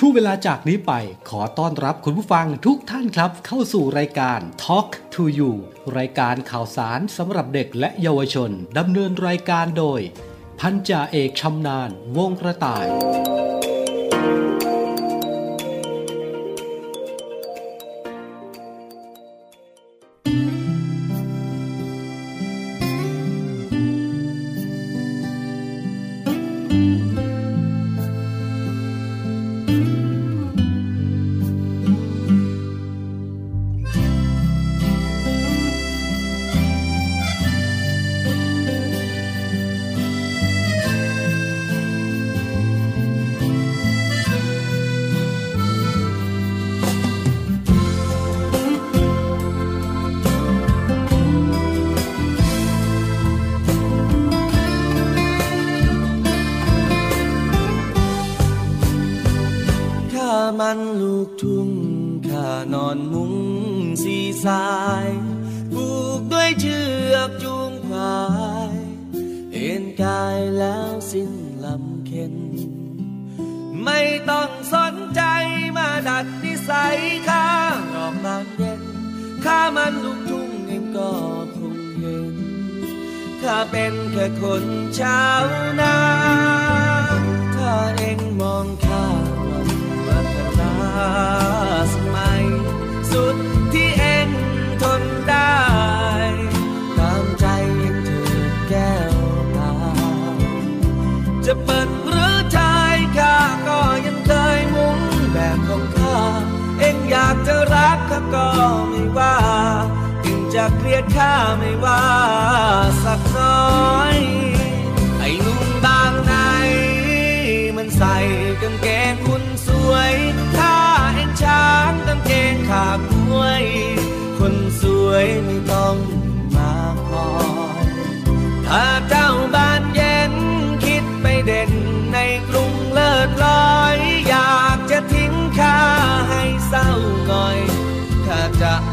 ช่วงเวลาจากนี้ไปขอต้อนรับคุณผู้ฟังทุกท่านครับ เข้าสู่รายการ Talk to You รายการข่าวสารสำหรับเด็กและเยาวชนดำเนินรายการโดย พันจ่าเอกชำนาญวงกระต่ายข้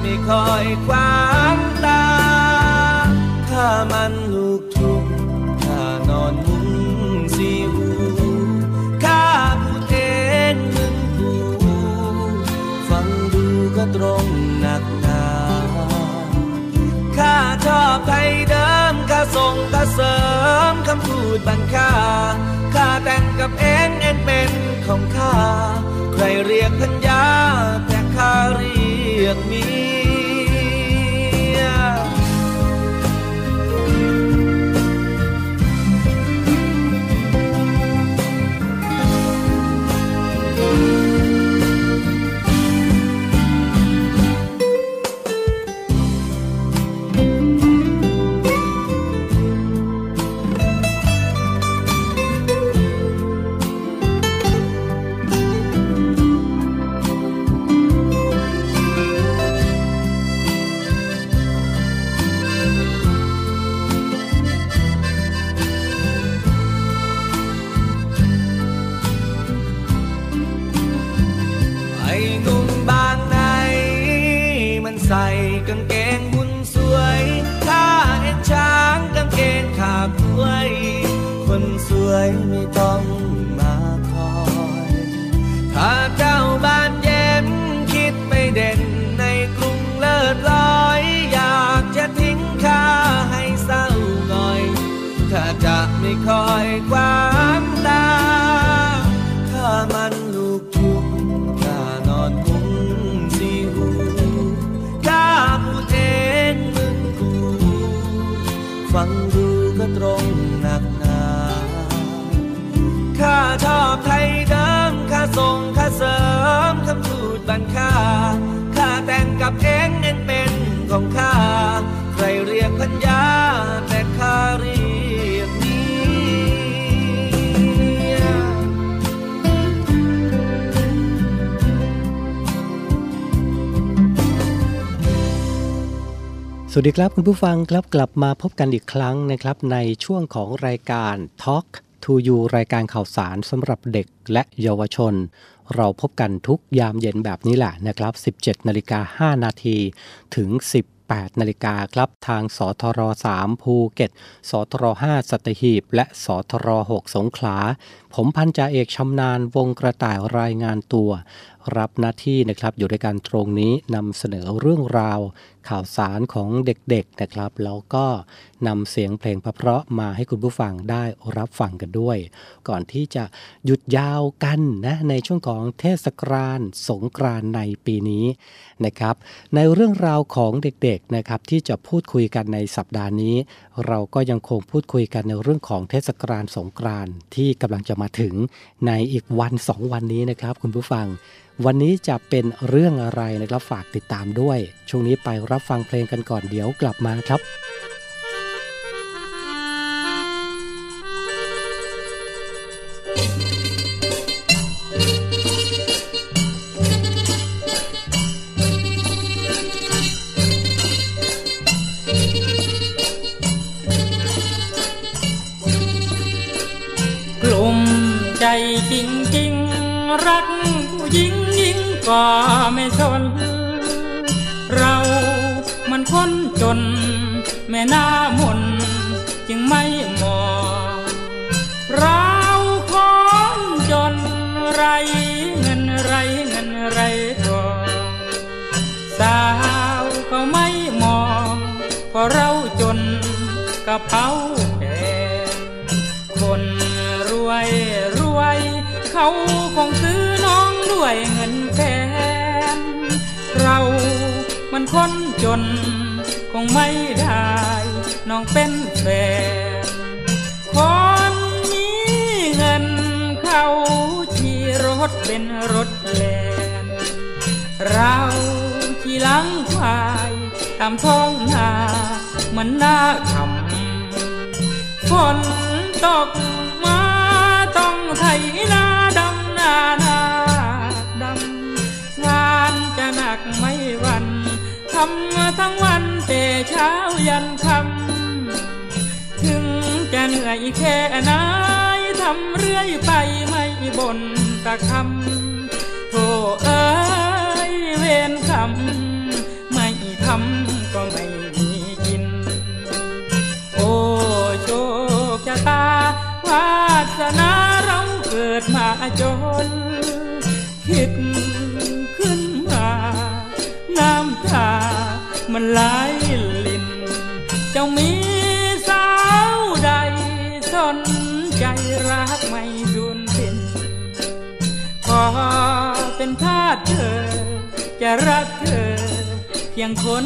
ไม่คอยขวางตาข้ามันลูกทุ่งข้านอนมุงสีหูข้าพูดเองมึงกูฟังดูก็ตรงหนักหนาข้าชอบไทยเดิมข้าส่งข้าเสริมคำพูดบันค่าข้าแต่งกับเอ็นเอ็นเป็นของข้า ใครเรียกพัญญาแต่ข้าเรีย ก สวัสดีครับคุณผู้ฟังครับกลับมาพบกันอีกครั้งนะครับในช่วงของรายการ Talk to You รายการข่าวสารสำหรับเด็กและเยาวชน เราพบกันทุกยามเย็นแบบนี้แหละนะครับ 17นาฬิกา5นาทีถึง18นาฬิกาครับทางสทร3ภูเก็ต สทร5สัตหีบ และสทร6สงขลา ผมพันจ่าเอกชำนาญวงกระต่ายรายงานตัว รับหน้าที่นะครับอยู่ในการตรงนี้นำเสนอเรื่องราว ข่าวสารของเด็กๆนะครับ แล้วก็นำเสียงเพลงประเพราะมาให้คุณผู้ฟังได้รับฟังกันด้วย ก่อนที่จะหยุดยาวกันนะในช่วงของเทศกาลสงกรานในปีนี้นะครับ ในเรื่องราวของเด็กๆนะครับที่จะพูดคุยกันในสัปดาห์นี้ เราก็ยังคงพูดคุยกันในเรื่องของเทศกาลสงกรานที่กำลังจะมาถึงในอีกวันสองวันนี้นะครับ คุณผู้ฟัง วันนี้จะเป็นเรื่องอะไรนะครับฝากติดตามด้วย ช่วงนี้ไปรับฟังเพลงกันก่อนเดี๋ยวกลับมาครับ กว่าไม่ชน เรามันคนจน แม่หน้ามนจึงไม่มองเราคนจนไรเงินไรเงินไรทองสาวเขาไม่มองเพราะเราจนกระเป๋าแพงคนรวยรวย เขาคงซื้อน้องด้วยเงิน คนจน คงไม่ได้ น้องเป็นแฟน คนนี้เงินเขาขี่รถเป็นรถแลนเราขี่หลังควายตามท้องนาเหมันหน้าคำฝนตกมาต้องไถนาดำนานา ทำทั้งวันแต่เช้ายันค่ำถึงจะเหนื่อยแค่ไหนทำเรื่อยไปไม่บ่นตะคำโธ่เอ้ยเวรคำไม่ทำก็ไม่มีกิน โอ้โชคชะตาวาสนาเราเกิดมาจน น้ำตา มันไหลลิน เจ้ามีสาวใดสนใจรักไม่สุนสิ้นขอเป็นทาสเธอ จะรักเธอ เพียงคน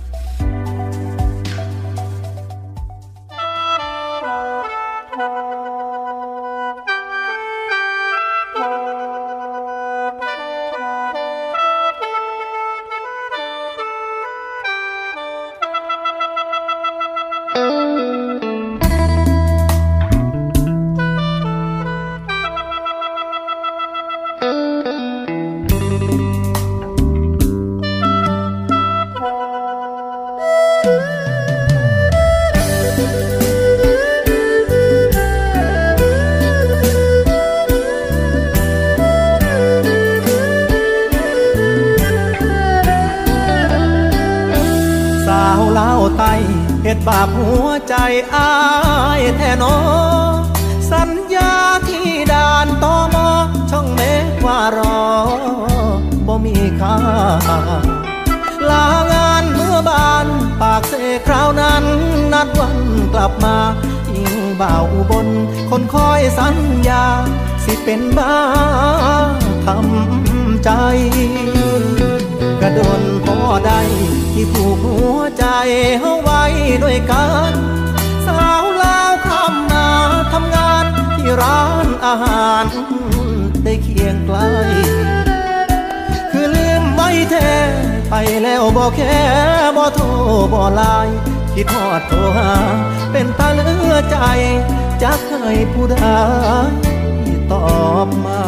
ลับมาอิงบ่าวอุบนคนคอยสัญญา สิเป็นบ้าทำใจ กระโดนพอได้ที่ผูกหัวใจเฮาไว้ด้วยกันสาวลาวคำมนาทำงานที่ร้านอาหารได้เคียงไกล คือลืมไว้แท้ไปแล้วบอกแค่บ่โทรบ่ไลน์ คิดทอดโทรหาเป็นตาเหลือใจจะเคยผู้ใดตอบมา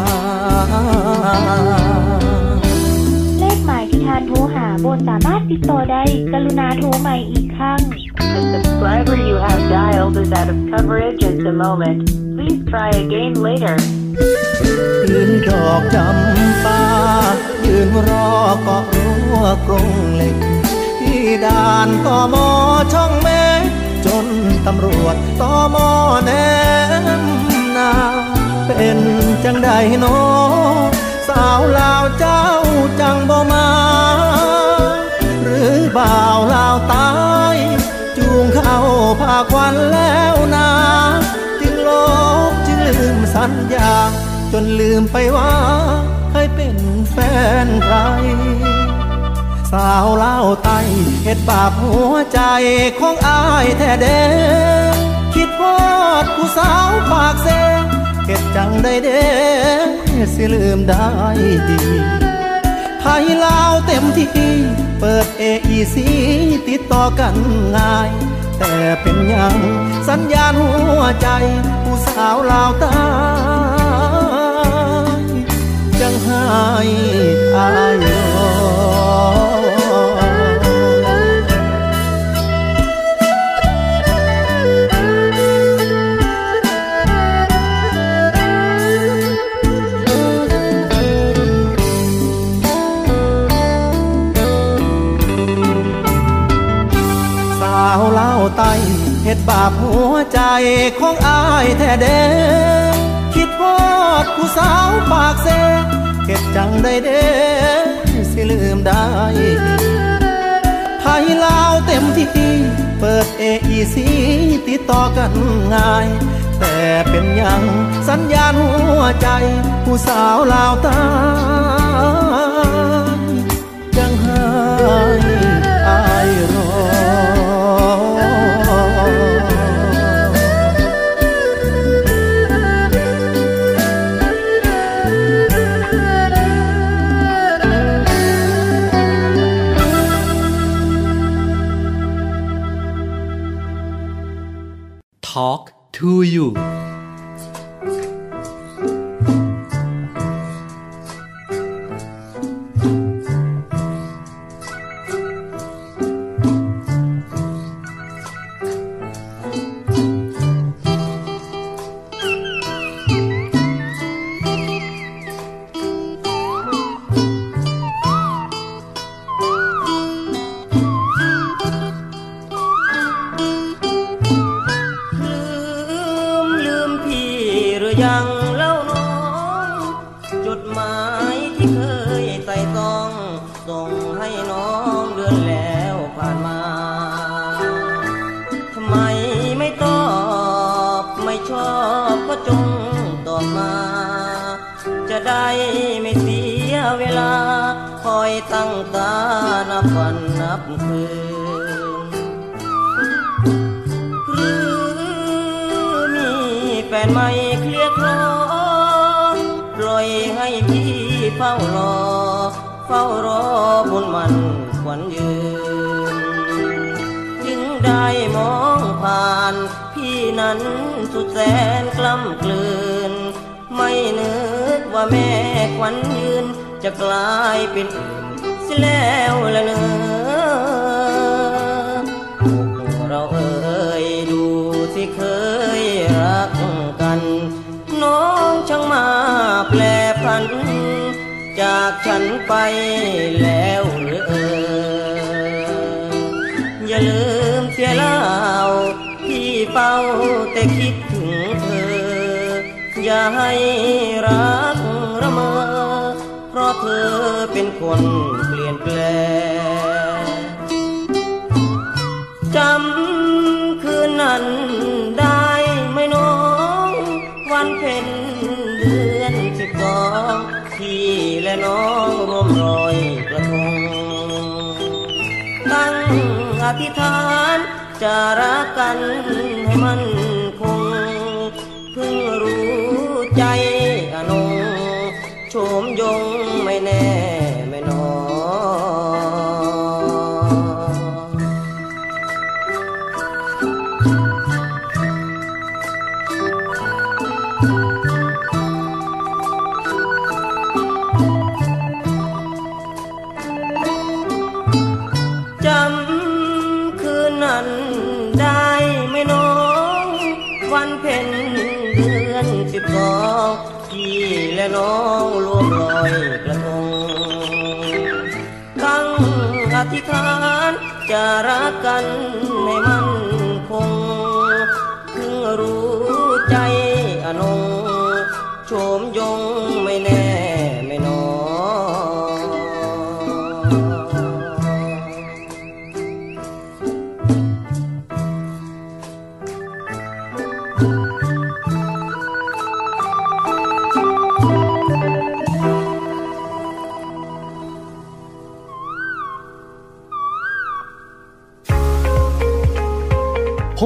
เลขหมายที่ทานโทรหาบนสามารถติดต่อได้ กรุณาโทรใหม่อีกครั้ง The subscriber you have dialed is out of coverage at the moment. Please try again later. ยืนดอกจำปายืนรอเกาะรั้วกรงเหล็กที่ ด่านต่อมอช่องเมฆจนตำรวจต่อมอแนมนาเป็นจังใดโนสาวลาวเจ้าจังบ่มา หรือบ่าวลาวตาย จูงเข้าพาควันแล้วนาจึงลบจึงลืมสัญญา จนลืมไปว่าเคยเป็นแฟนใคร สาวเล่าไตเหตุบาปหัวใจของอายแท้เด้คิดพอดผู้สาวปากเซเหตุจังได้เด้สิลืมได้ดีไทยลาวเต็มที่ เปิด AEC ติดต่อกันง่าย แต่เป็นยังสัญญาณหัวใจ ผู้สาวลาวตายจังให้อายอ บาปหัวใจของอายแท้เด้คิดพอดผู้สาวปากเซเหตุจังได้เด้สิลืมได้ไทยลาวเต็มที่ เปิด AEC ติดต่อกันง่าย แต่เป็นยังสัญญาณหัวใจ ผู้สาวลาวตายจังให้อายรอ to you แต่คิดถึงเธอ อย่าให้รักระเมอเพราะเธอเป็นคนเปลี่ยนแปลงจำคืนนั้นได้ไหมน้อง วันเพ็ญเดือนสิบสองพี่และน้องร่วมรอยกระทง ตั้งอธิษฐาน จะ จะรักกันให้มัน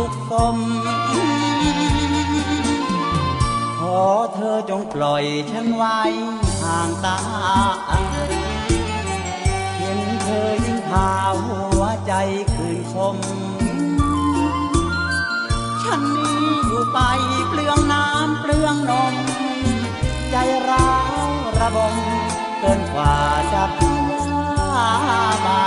สุขสม ขอเธอจงปล่อยฉันไว้ห่างตา เห็นเธอยิ่งพาหัวใจคืนคม ฉันนี้อยู่ไปเปลืองน้ำเปลืองนม ใจร้าวระบมเกินกว่าจะพูดบา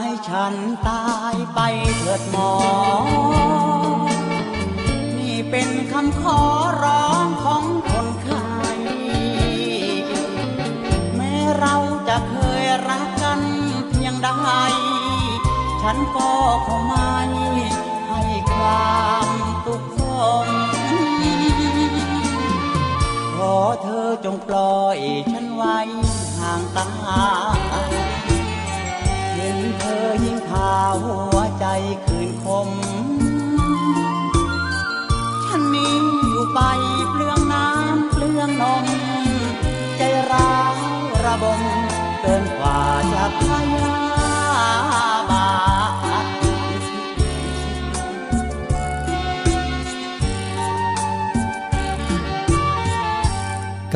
ให้ฉันตายไปเถิดหมอ นี่เป็นคำขอร้องของคนไข้แม้เราจะเคยรักกันเพียงใด ฉันก็คงไม่ให้ความสุกขสมจงปล่อยฉันไว้ห่างตา พาหัวใจคืนคม ฉันมีอยู่ไปเปลืองน้ำเปลืองนม ใจร้าวระบม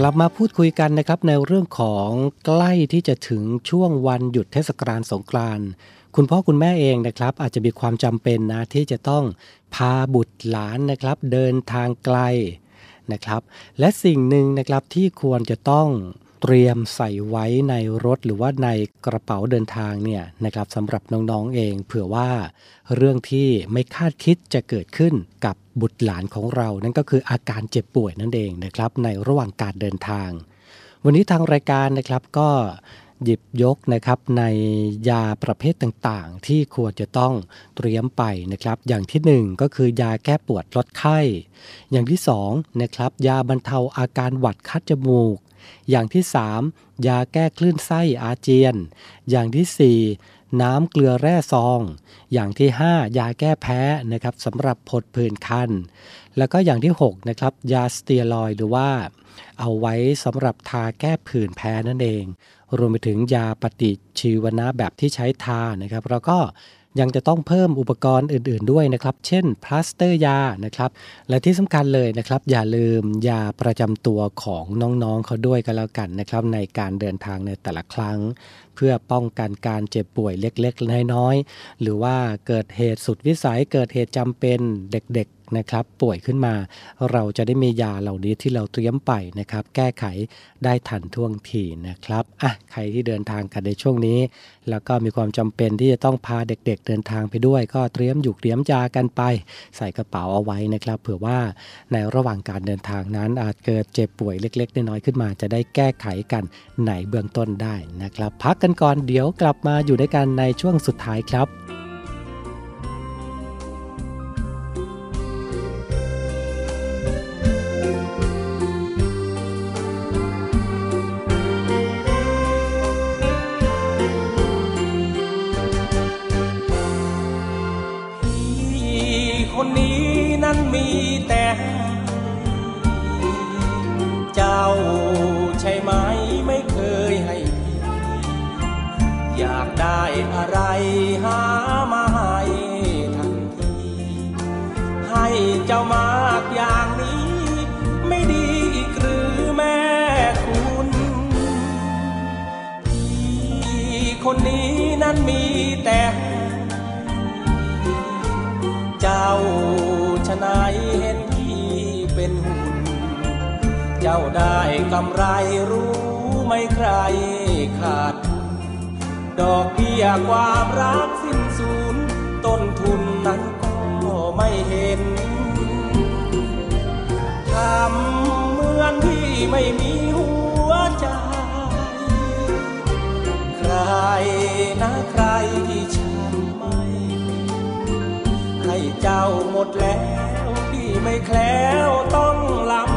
กลับมาพูดคุยกันนะครับในเรื่องของใกล้ที่จะถึงช่วงวันหยุดเทศกาลสงกรานต์คุณพ่อคุณแม่เองนะครับ อาจจะมีความจำเป็นนะที่จะต้องพาบุตรหลานนะครับ เดินทางไกลนะครับ และสิ่งหนึ่งนะครับที่ควรจะต้อง เตรียมใส่ไว้ในรถหรือว่าในกระเป๋าเดินทางเนี่ยนะครับสำหรับน้องๆเอง เผื่อว่าเรื่องที่ไม่คาดคิดจะเกิดขึ้นกับบุตรหลานของเรา นั่นก็คืออาการเจ็บป่วยนั่นเองนะครับในระหว่างการเดินทาง วันนี้ทางรายการนะครับก็ หยิบยกนะครับในยาประเภทต่างๆ ที่ควรจะต้องเตรียมไปนะครับ อย่างที่หนึ่งก็คือยาแก้ปวดลดไข้ อย่างที่สองนะครับยาบรรเทาอาการหวัดคัดจมูก อย่างที่ 3 ยาแก้คลื่นไส้อาเจียน อย่างที่ 4น้ำเกลือแร่ซอง อย่างที่ 5 ยาแก้แพ้นะครับสำหรับผดผื่นคัน แล้วก็อย่างที่ 6 นะครับ ยาสเตียรอยด์หรือว่า เอาไว้สำหรับทาแก้ผื่นแพ้นั่นเอง รวมไปถึงยาปฏิชีวนะแบบที่ใช้ทานะครับเราก็ยังจะต้องเพิ่มอุปกรณ์อื่น ๆด้วยนะครับ เช่นพลาสเตอร์ยานะครับ และที่สำคัญเลยนะครับ อย่าลืมยาประจำตัวของน้องๆเขาด้วยกันแล้วกันนะครับ ในการเดินทางในแต่ละครั้ง เพื่อป้องกันการเจ็บป่วยเล็กๆ น้อยๆ หรือว่าเกิดเหตุสุดวิสัยเกิดเหตุจำเป็นเด็กๆนะครับ ป่วยขึ้นมา เราจะได้มียาเหล่านี้ที่เราเตรียมไปนะครับ แก้ไขได้ทันท่วงทีนะครับอะใครที่เดินทางกันในช่วงนี้ แล้วก็มีความจำเป็นที่จะต้องพาเด็ก ๆ เดินทางไปด้วย ก็เตรียมอยู่เตรียมยากันไป ใส่กระเป๋าเอาไว้นะครับ เผื่อว่าในระหว่างการเดินทางนั้นอาจเกิดเจ็บป่วยเล็กๆน้อยๆขึ้นมา จะได้แก้ไขกันในเบื้องต้นได้นะครับ พักกันก่อนเดี๋ยวกลับมาอยู่ด้วยกันในช่วงสุดท้ายครับ กำไรรู้ไม่ใครขาดทุนดอกเบี้ยความรักสิ้นสูญต้นทุนนั้นก็ไม่เห็นทำเหมือนพี่ไม่มีหัวใจ ใครนะใครที่ฉันไม่ให้เจ้าหมดแล้วพี่ไม่แคล้วต้องลำ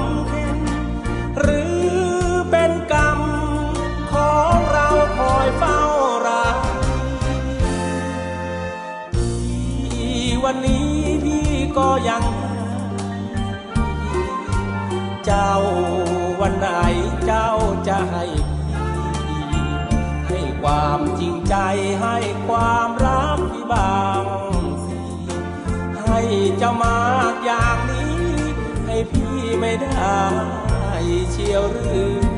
เฝ้ารักีวันนี้พี่ก็ยัง เจ้าวันไหนเจ้าจะให้ให้ความจริงใจให้ความรักพี่บางสิให้เจ้ามากอย่างนี้ ให้พี่ไม่ได้เชียวหรือ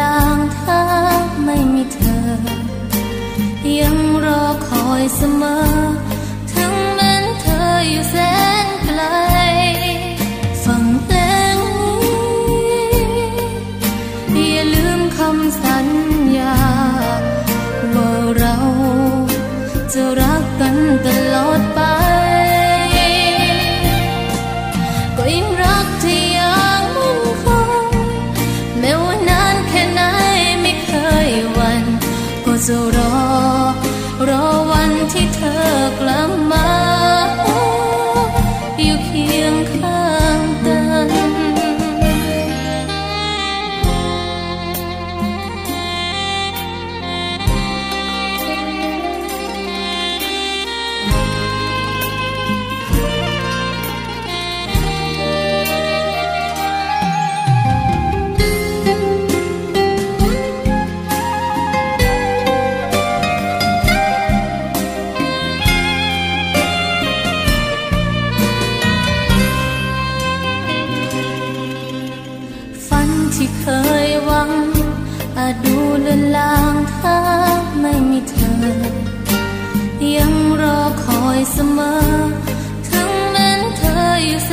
ลือนลางถ้ไม่มีเธอ ยังรอคอยเสมอ ดูเลือนลางถ้าไม่มีเธอ ยังรอคอยเสมอ ถึงแม้นเธออยู่แส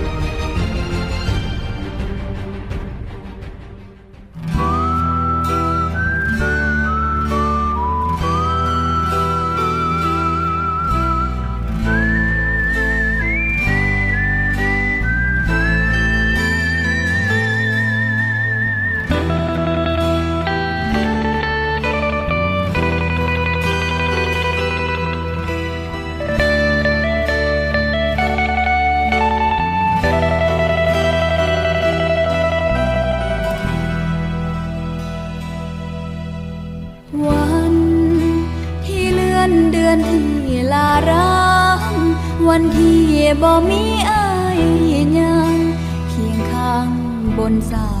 4584 บนสาย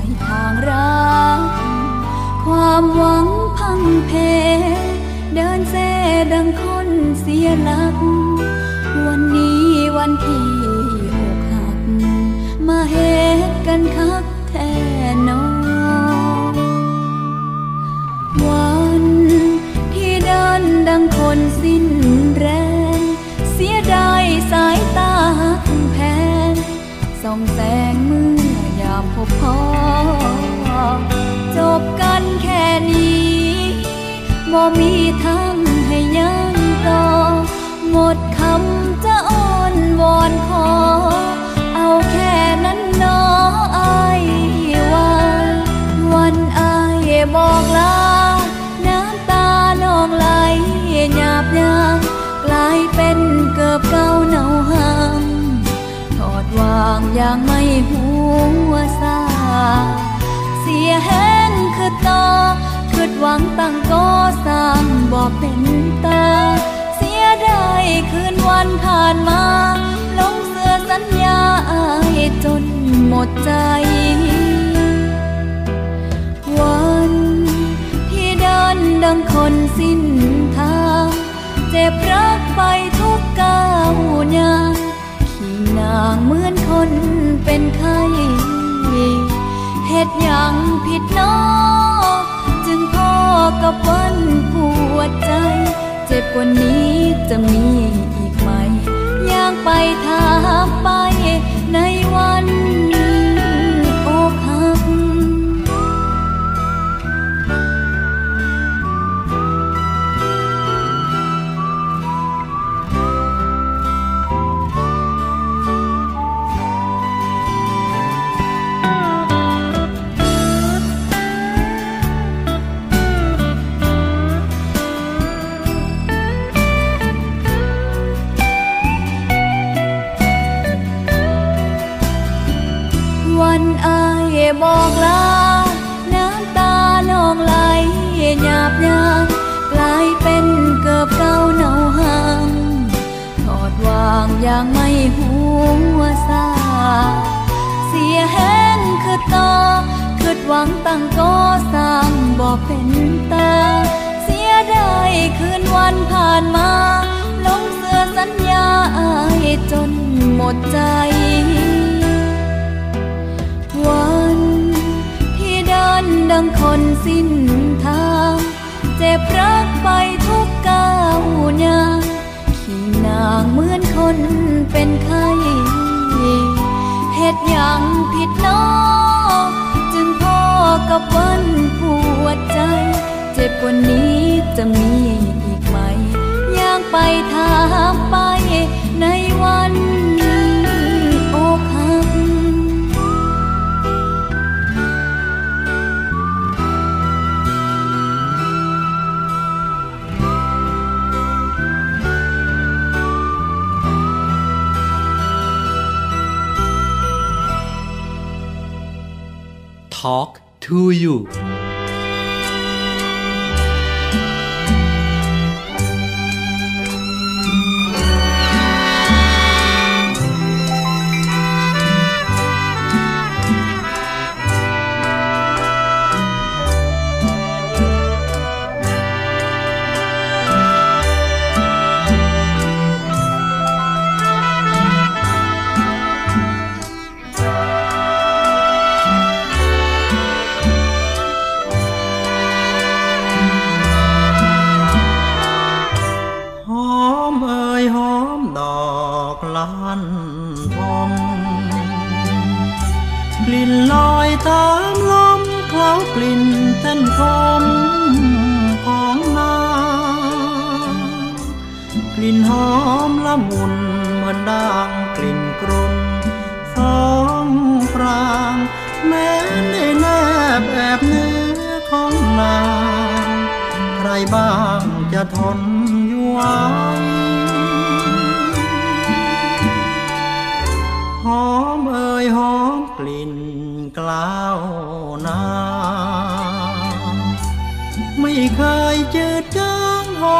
ตา เสียดายคืนวันผ่านมาลงเสือสัญญาอายจนหมดใจ วันที่เดินดังคนสิ้นทาง เจ็บรักไปทุกก้าวยางขี่นางเหมือนคนเป็นไข้เหตุอย่างผิดน้อง อกับวันปวดใจ เจ็บกว่านี้จะมีอีกไหมย่างไปถามไปในวัน บอกลา น้ำตานองไหลหยาบยางกลายเป็นเกือบเก่าเนาหางถอดวางอย่างไม่หัวซาเสียแห้งคือต่อคืดหวังตั้งก็สร้างบอกเป็นตา เสียไดายคืนวันผ่านมาลงเสือสัญญาอายจนหมดใจวันที่ เดินดังคนสิ้นทาง เจ็บรักไปทุกก้าวยางขี่นางเหมือนคนเป็นไข้เหตุอย่างผิดน้อจึงพ่อกับวันปวดใจ เจ็บกว่านี้จะมีอีกไหมย่างไปถามไปในวัน Talk to you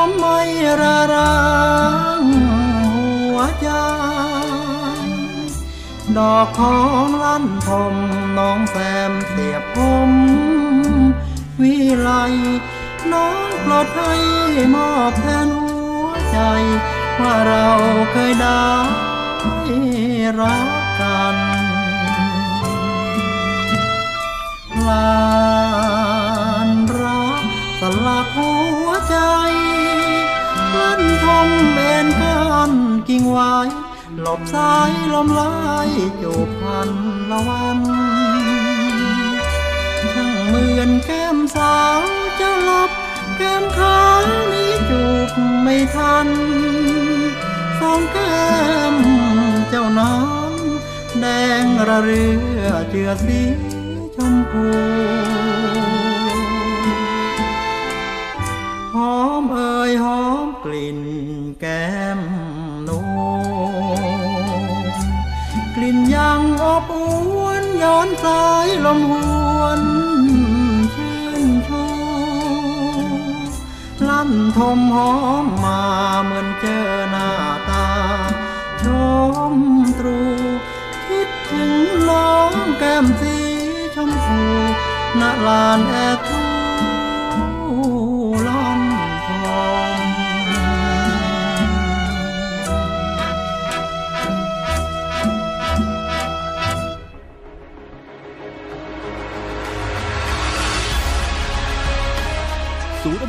มไม่ระรางหัวใจ ดอกของลั่นทมน้องแซมเสียบผมวิไลน้องปลดให้มอบแทนหัวใจ ว่าเราเคยได้รักกันลานรักสลักหัวใจ กันกิ่งไว้หลบสายลมลายจูบพันละวันทั้งเหมือนแก้มสาวจะหลับแก้มขาวนี้จูบไม่ทันสองแก้มเจ้าน้ำแดงระเรือเจือสีชมพูหอมเอ่ยหอมกลิ่นแก้ม นยังอบอวนย้อนสายลมหวนชื่นชูลั่นทมหอมมาเหมือนเจอหน้าตา ชมตรู คิดถึงน้องแก้มสีชมพูณลานแอทู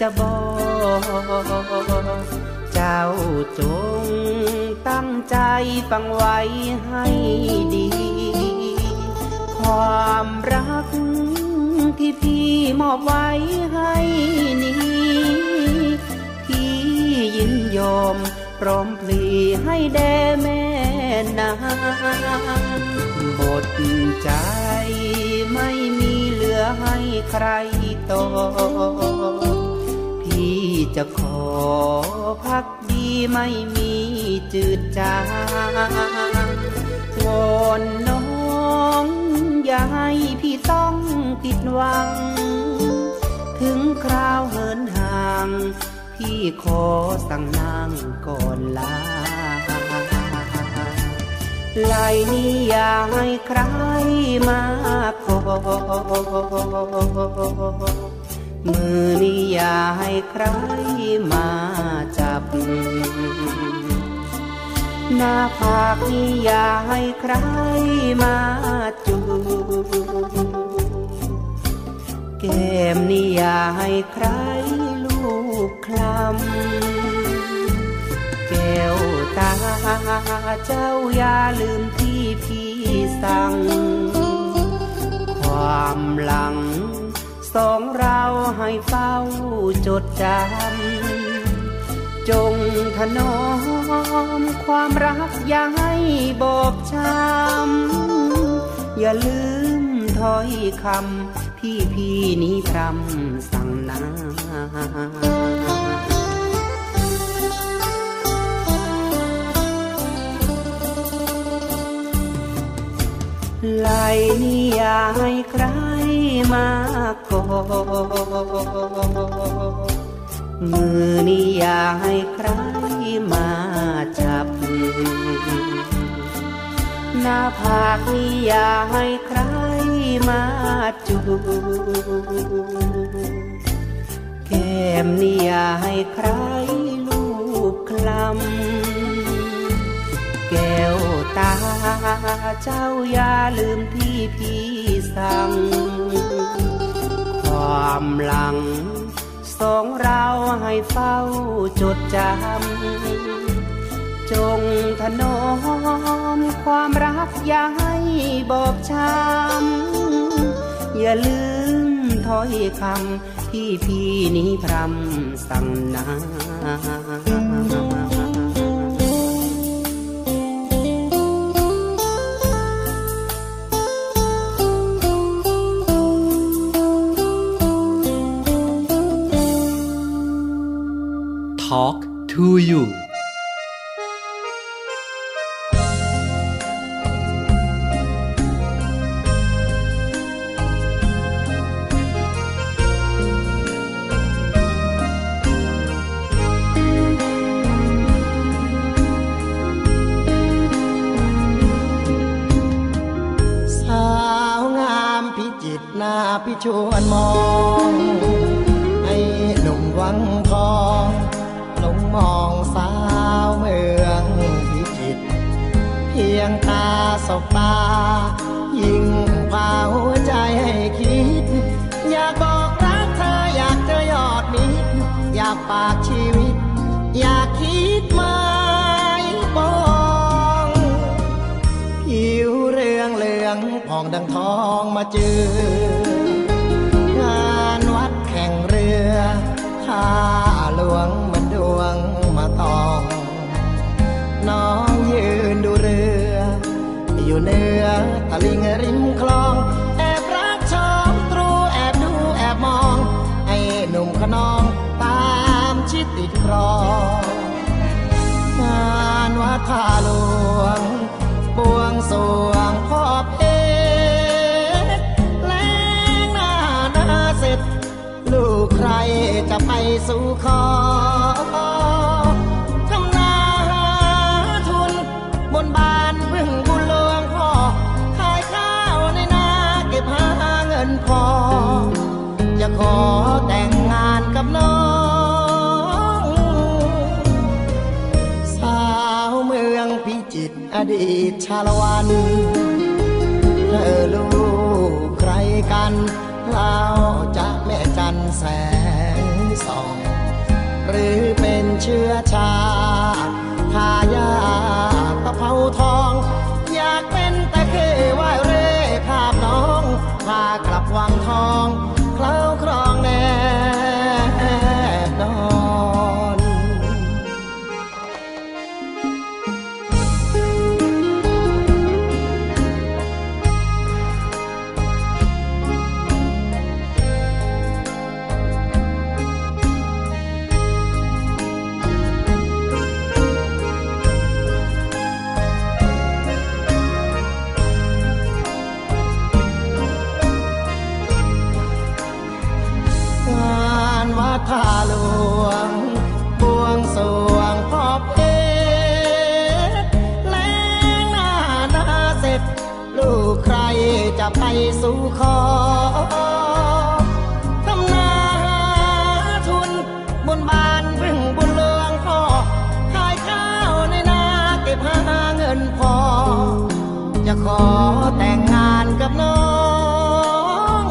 จะบอกเจ้าจงตั้งใจฟังไว้ให้ดี ความรักที่พี่มอบไว้ให้นี้ พี่ยินยอมพร้อมพลีให้แด่แม่นางบทใจไม่มีเหลือให้ใครต่อ พี่จะขอพักดีไม่มีจืดจางวอนน้องอย่าให้พี่ต้องผิดหวัง ถึงคราวเหินห่าง พี่ขอสั่งนางก่อนลาไหลนี้อย่าให้ใครมาขอ มือนี้อย่าให้ใครมาจับ หน้าผากนี้อย่าให้ใครมาจูบแก้มนี่อย่าให้ใครลูกคลำแก้วตาเจ้าอย่าลืมที่พี่สั่ง ความหลัง สองเราให้เฝ้าจดจำ จงถนอมความรักอย่าให้บอบช้ำ อย่าลืมถ้อยคำพี่พี่นี้พรำสั่งนาเให้ใคร มาก่อมือนี้อย่าให้ใครมาจับ หน้าผากนี้อย่าให้ใครมาจูบแก้มนี่อย่าให้ใครลูบคลำ แก้วตา เจ้าอย่าลืมที่พี่สั่ง ความหลัง สองเราให้เฝ้าจดจำ จงถนอมความรักอย่าให้บอบช้ำ อย่าลืมถ้อยคำที่พี่นี้พรำสั่งนา Talk to you องมาเจองานวัดแข่งเรือข้าหลวงมันดวงมาตอง น้องยืนดูเรือ อยู่เหนือตะลิงริมคลอง แอบรักชมตรูแอบดูแอบมองให้หนุ่มขนองตามชิดติดครองงานวัดท่าหลวงบวงสวง สู่ขอทำนาหาทุน บนบานพึ่งบุญหลวงพ่อ ขายข้าวในนาเก็บหาเงินพอ จะขอแต่งงานกับน้อง สาวเมืองพิจิตรอดีตชาละวันเธอลูกใครกันเราจะแม่จันแส หรือเป็นเชื้อชาทายาตะเภาทอง อยากเป็นตะเคว่ายเร่ภาพน้องพากลับวังทอง แต่งงานกับน้อง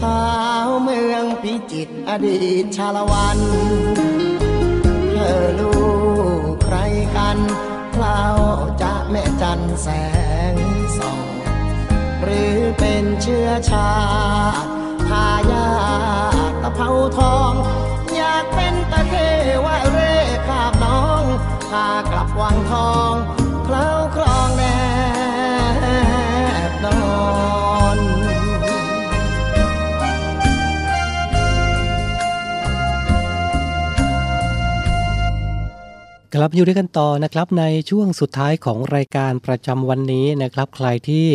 สาวเมืองพิจิตรอดีตชาละวันเธอลูกใครกันเราจะแม่จันแสงส่อง หรือเป็นเชื้อชาติทายาตะเภาทอง อยากเป็นตะเคว่ายเร่คาบน้องพากลับวังทอง เคล้า กลับอยู่ด้วยกันต่อนะครับในช่วงสุดท้ายของรายการประจำวันนี้นะครับ ใครที่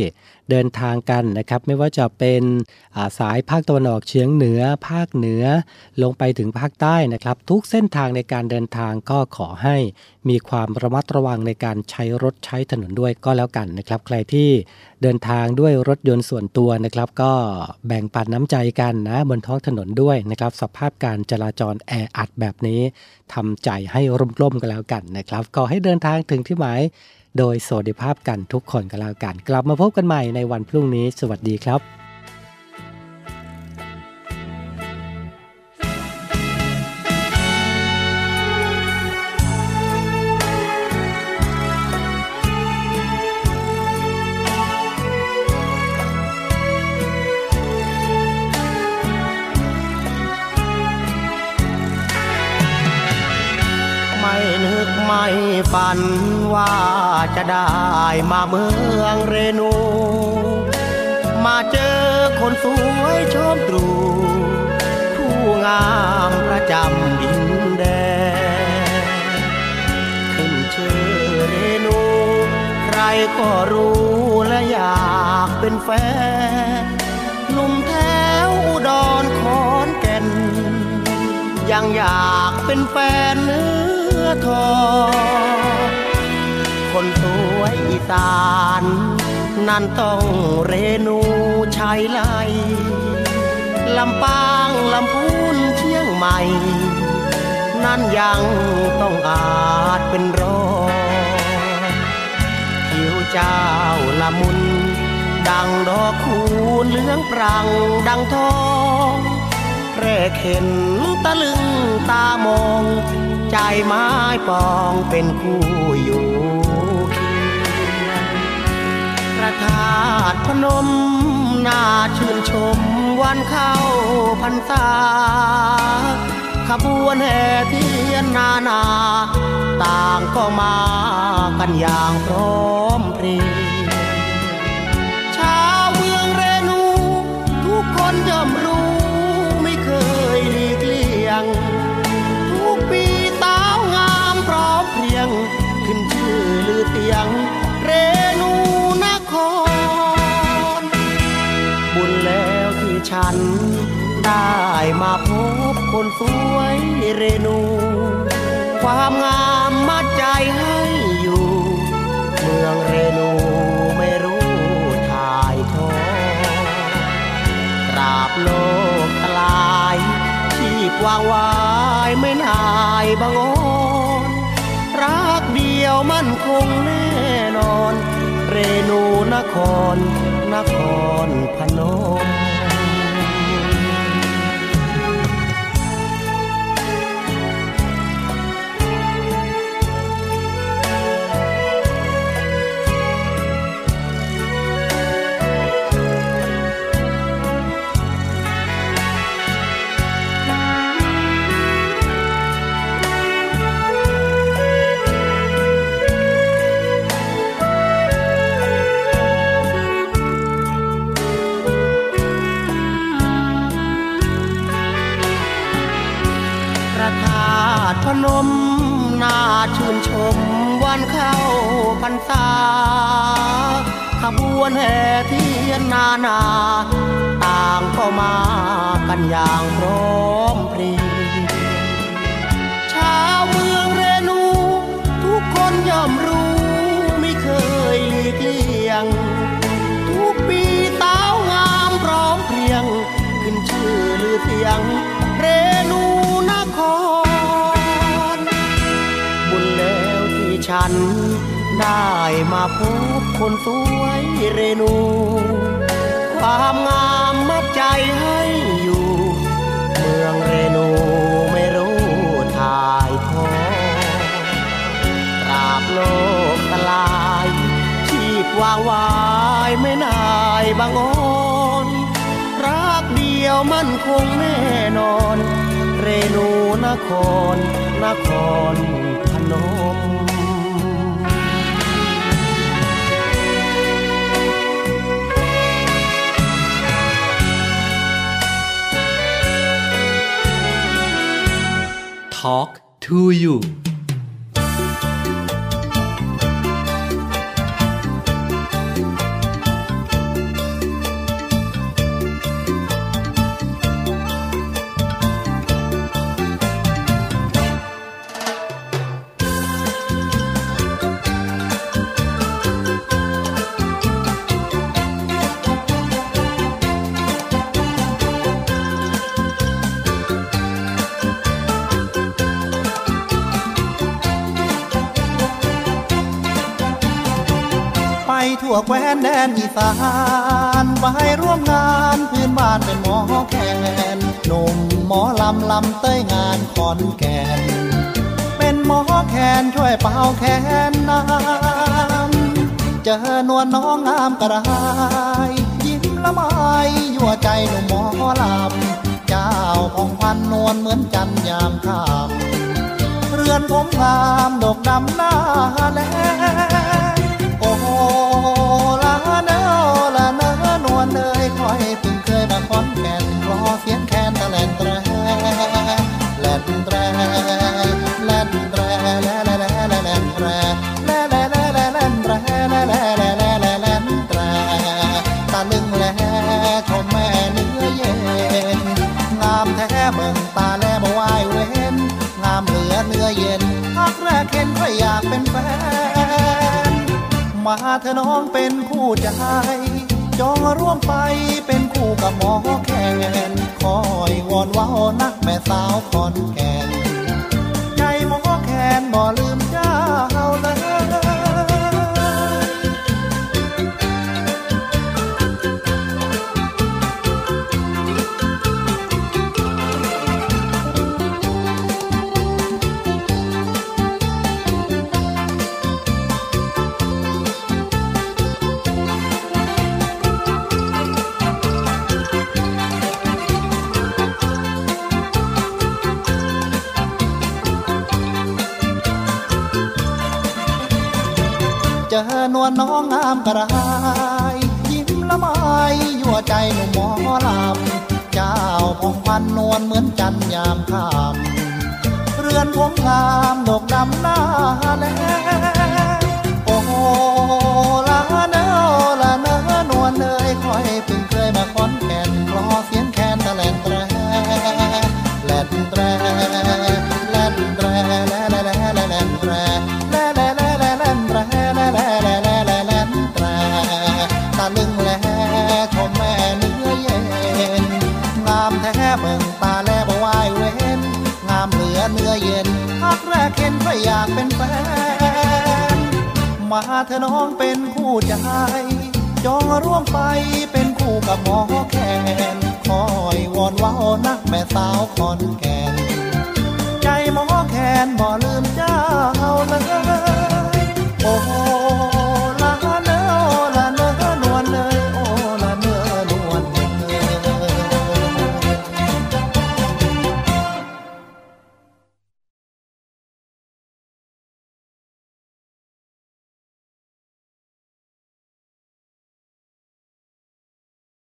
เดินทางกันนะครับ ไม่ว่าจะเป็นาสายภาคตะวันออกเฉียงเหนือ ภาคเหนือ ลงไปถึงภาคใต้นะครับ ทุกเส้นทางในการเดินทางก็ขอให้มีความระมัดระวังในการใช้รถใช้ถนนด้วยก็แล้วกันนะครับ ใครที่เดินทางด้วยรถยนต์ส่วนตัวนะครับ ก็แบ่งปันน้ำใจกันนะบนท้องถนนด้วยนะครับ สภาพการจราจรแออัดแบบนี้ทำใจให้ร่มๆกันแล้วกันนะครับ ก็ให้เดินทางถึงที่หมาย โดยสวัสดิภาพกันทุกคนกันแล้วกัน กลับมาพบกันใหม่ในวันพรุ่งนี้ สวัสดีครับ ไม่ฝันว่าจะได้มาเมืองเรนู มาเจอคนสวยชมตรูผู้งามประจำดินแดนขึ้นชื่อเรนู ใครก็รู้และอยากเป็นแฟนหนุ่มแถวอุดรขอนแก่นยังอยากเป็นแฟน ทองคนสวยอีสาน นั่นต้องเรนูชัยไลลำปางลำพูนเชียงใหม่ นั่นยังต้องอาจเป็นรอผิวเจ้าละมุน ดังดอกคูณเหลืองปรังดังทองแรกเห็นตะลึงตามอง ใจไม้ปองเป็นคู่อยู่เคียงพระธาตุพนมน่าชื่นชมวันเข้าพรรษาขบวนแห่เทียนนานา ต่างก็มากันอย่างพร้อมเพรียงชาวเมืองเรนู ทุกคนย่อมรู้ไม่เคยหลีกเลี่ยง ยงเรนูนคร บุญแล้วที่ฉัน ได้มาพบคนสวยเรนู ความงามมัดใจให้อยู่ เมืองเรนูไม่รู้ถ่ายทอตราบโลกทลายชีพวางวายไม่นายบังออ ยวมั่นคงแน่นอน เรนูนคร นครพนม วนแห่เทียนนานา ต่างก็มากันอย่างพร้อมเพรียงชาวเมืองเรนู ทุกคนย่อมรู้ไม่เคยหลีกเลี่ยง ทุกปีสาวงามพร้อมเพรียง ขึ้นชื่อลือเสียงเรนูนคร บุญแล้วที่ฉัน ได้มาพบคนสวยเรนู ความงามมัดใจให้อยู่ เมืองเรนูไม่รู้ถ่ายทอตราบโลกตลาย ชีพวางวายไม่นายบางอ่อนรักเดียวมั่นคงแน่นอน เรนูนคร นครพนม Talk to you ทั่วแคว้นแดนอีสานไปร่วมงานพื้นบ้านเป็นหมอแคนหนุ่มหมอลำลำเต้ยงานขอนแก่นเป็นหมอแคนช่วยเป่าแคนน้ำเจอนวลน้องงามกระไรยิ้มละไมยั่วใจหนุ่มหมอลำเจ้าของพันนวลเหมือนจันยามค่ำเรือนผมงามดกดำหน้าแล อนแก่นรอเสียงแคนตะแลนแตรแลนแตรแลนแตรแลแลแลแลแลนแตรแลแลแลแลแลนแตรแลแลแลแลแลแลนแตรตาลึงแลชมแม่เนื้อเย็นงามแท้เบิ่งตาแลบ่วายเว้นงามเหลือเนื้อเย็นพักแรกเห็นใครอยากเป็นแฟนมาเธอน้องเป็นคู่ใจ จองร่วมไปเป็นคู่กับหมอแคนคอยวอนว้านักแม่สาวคอนแก่นใจหมอแคนบ่ลืม กระไรยิ้มละไมยั่วใจหนุ่มหมอลำเจ้าพองพันนวลเหมือนจันยามค่ำเรือนผมงามดกดำหน้าแล อยากเป็นแฟน มาเธอน้องเป็นคู่ใจ จองร่วมไปเป็นคู่กับหมอแขนคอยวอนว่าอนักแม่สาวคอนแกน ใจหมอแขนบ่ลืมเจ้าเลย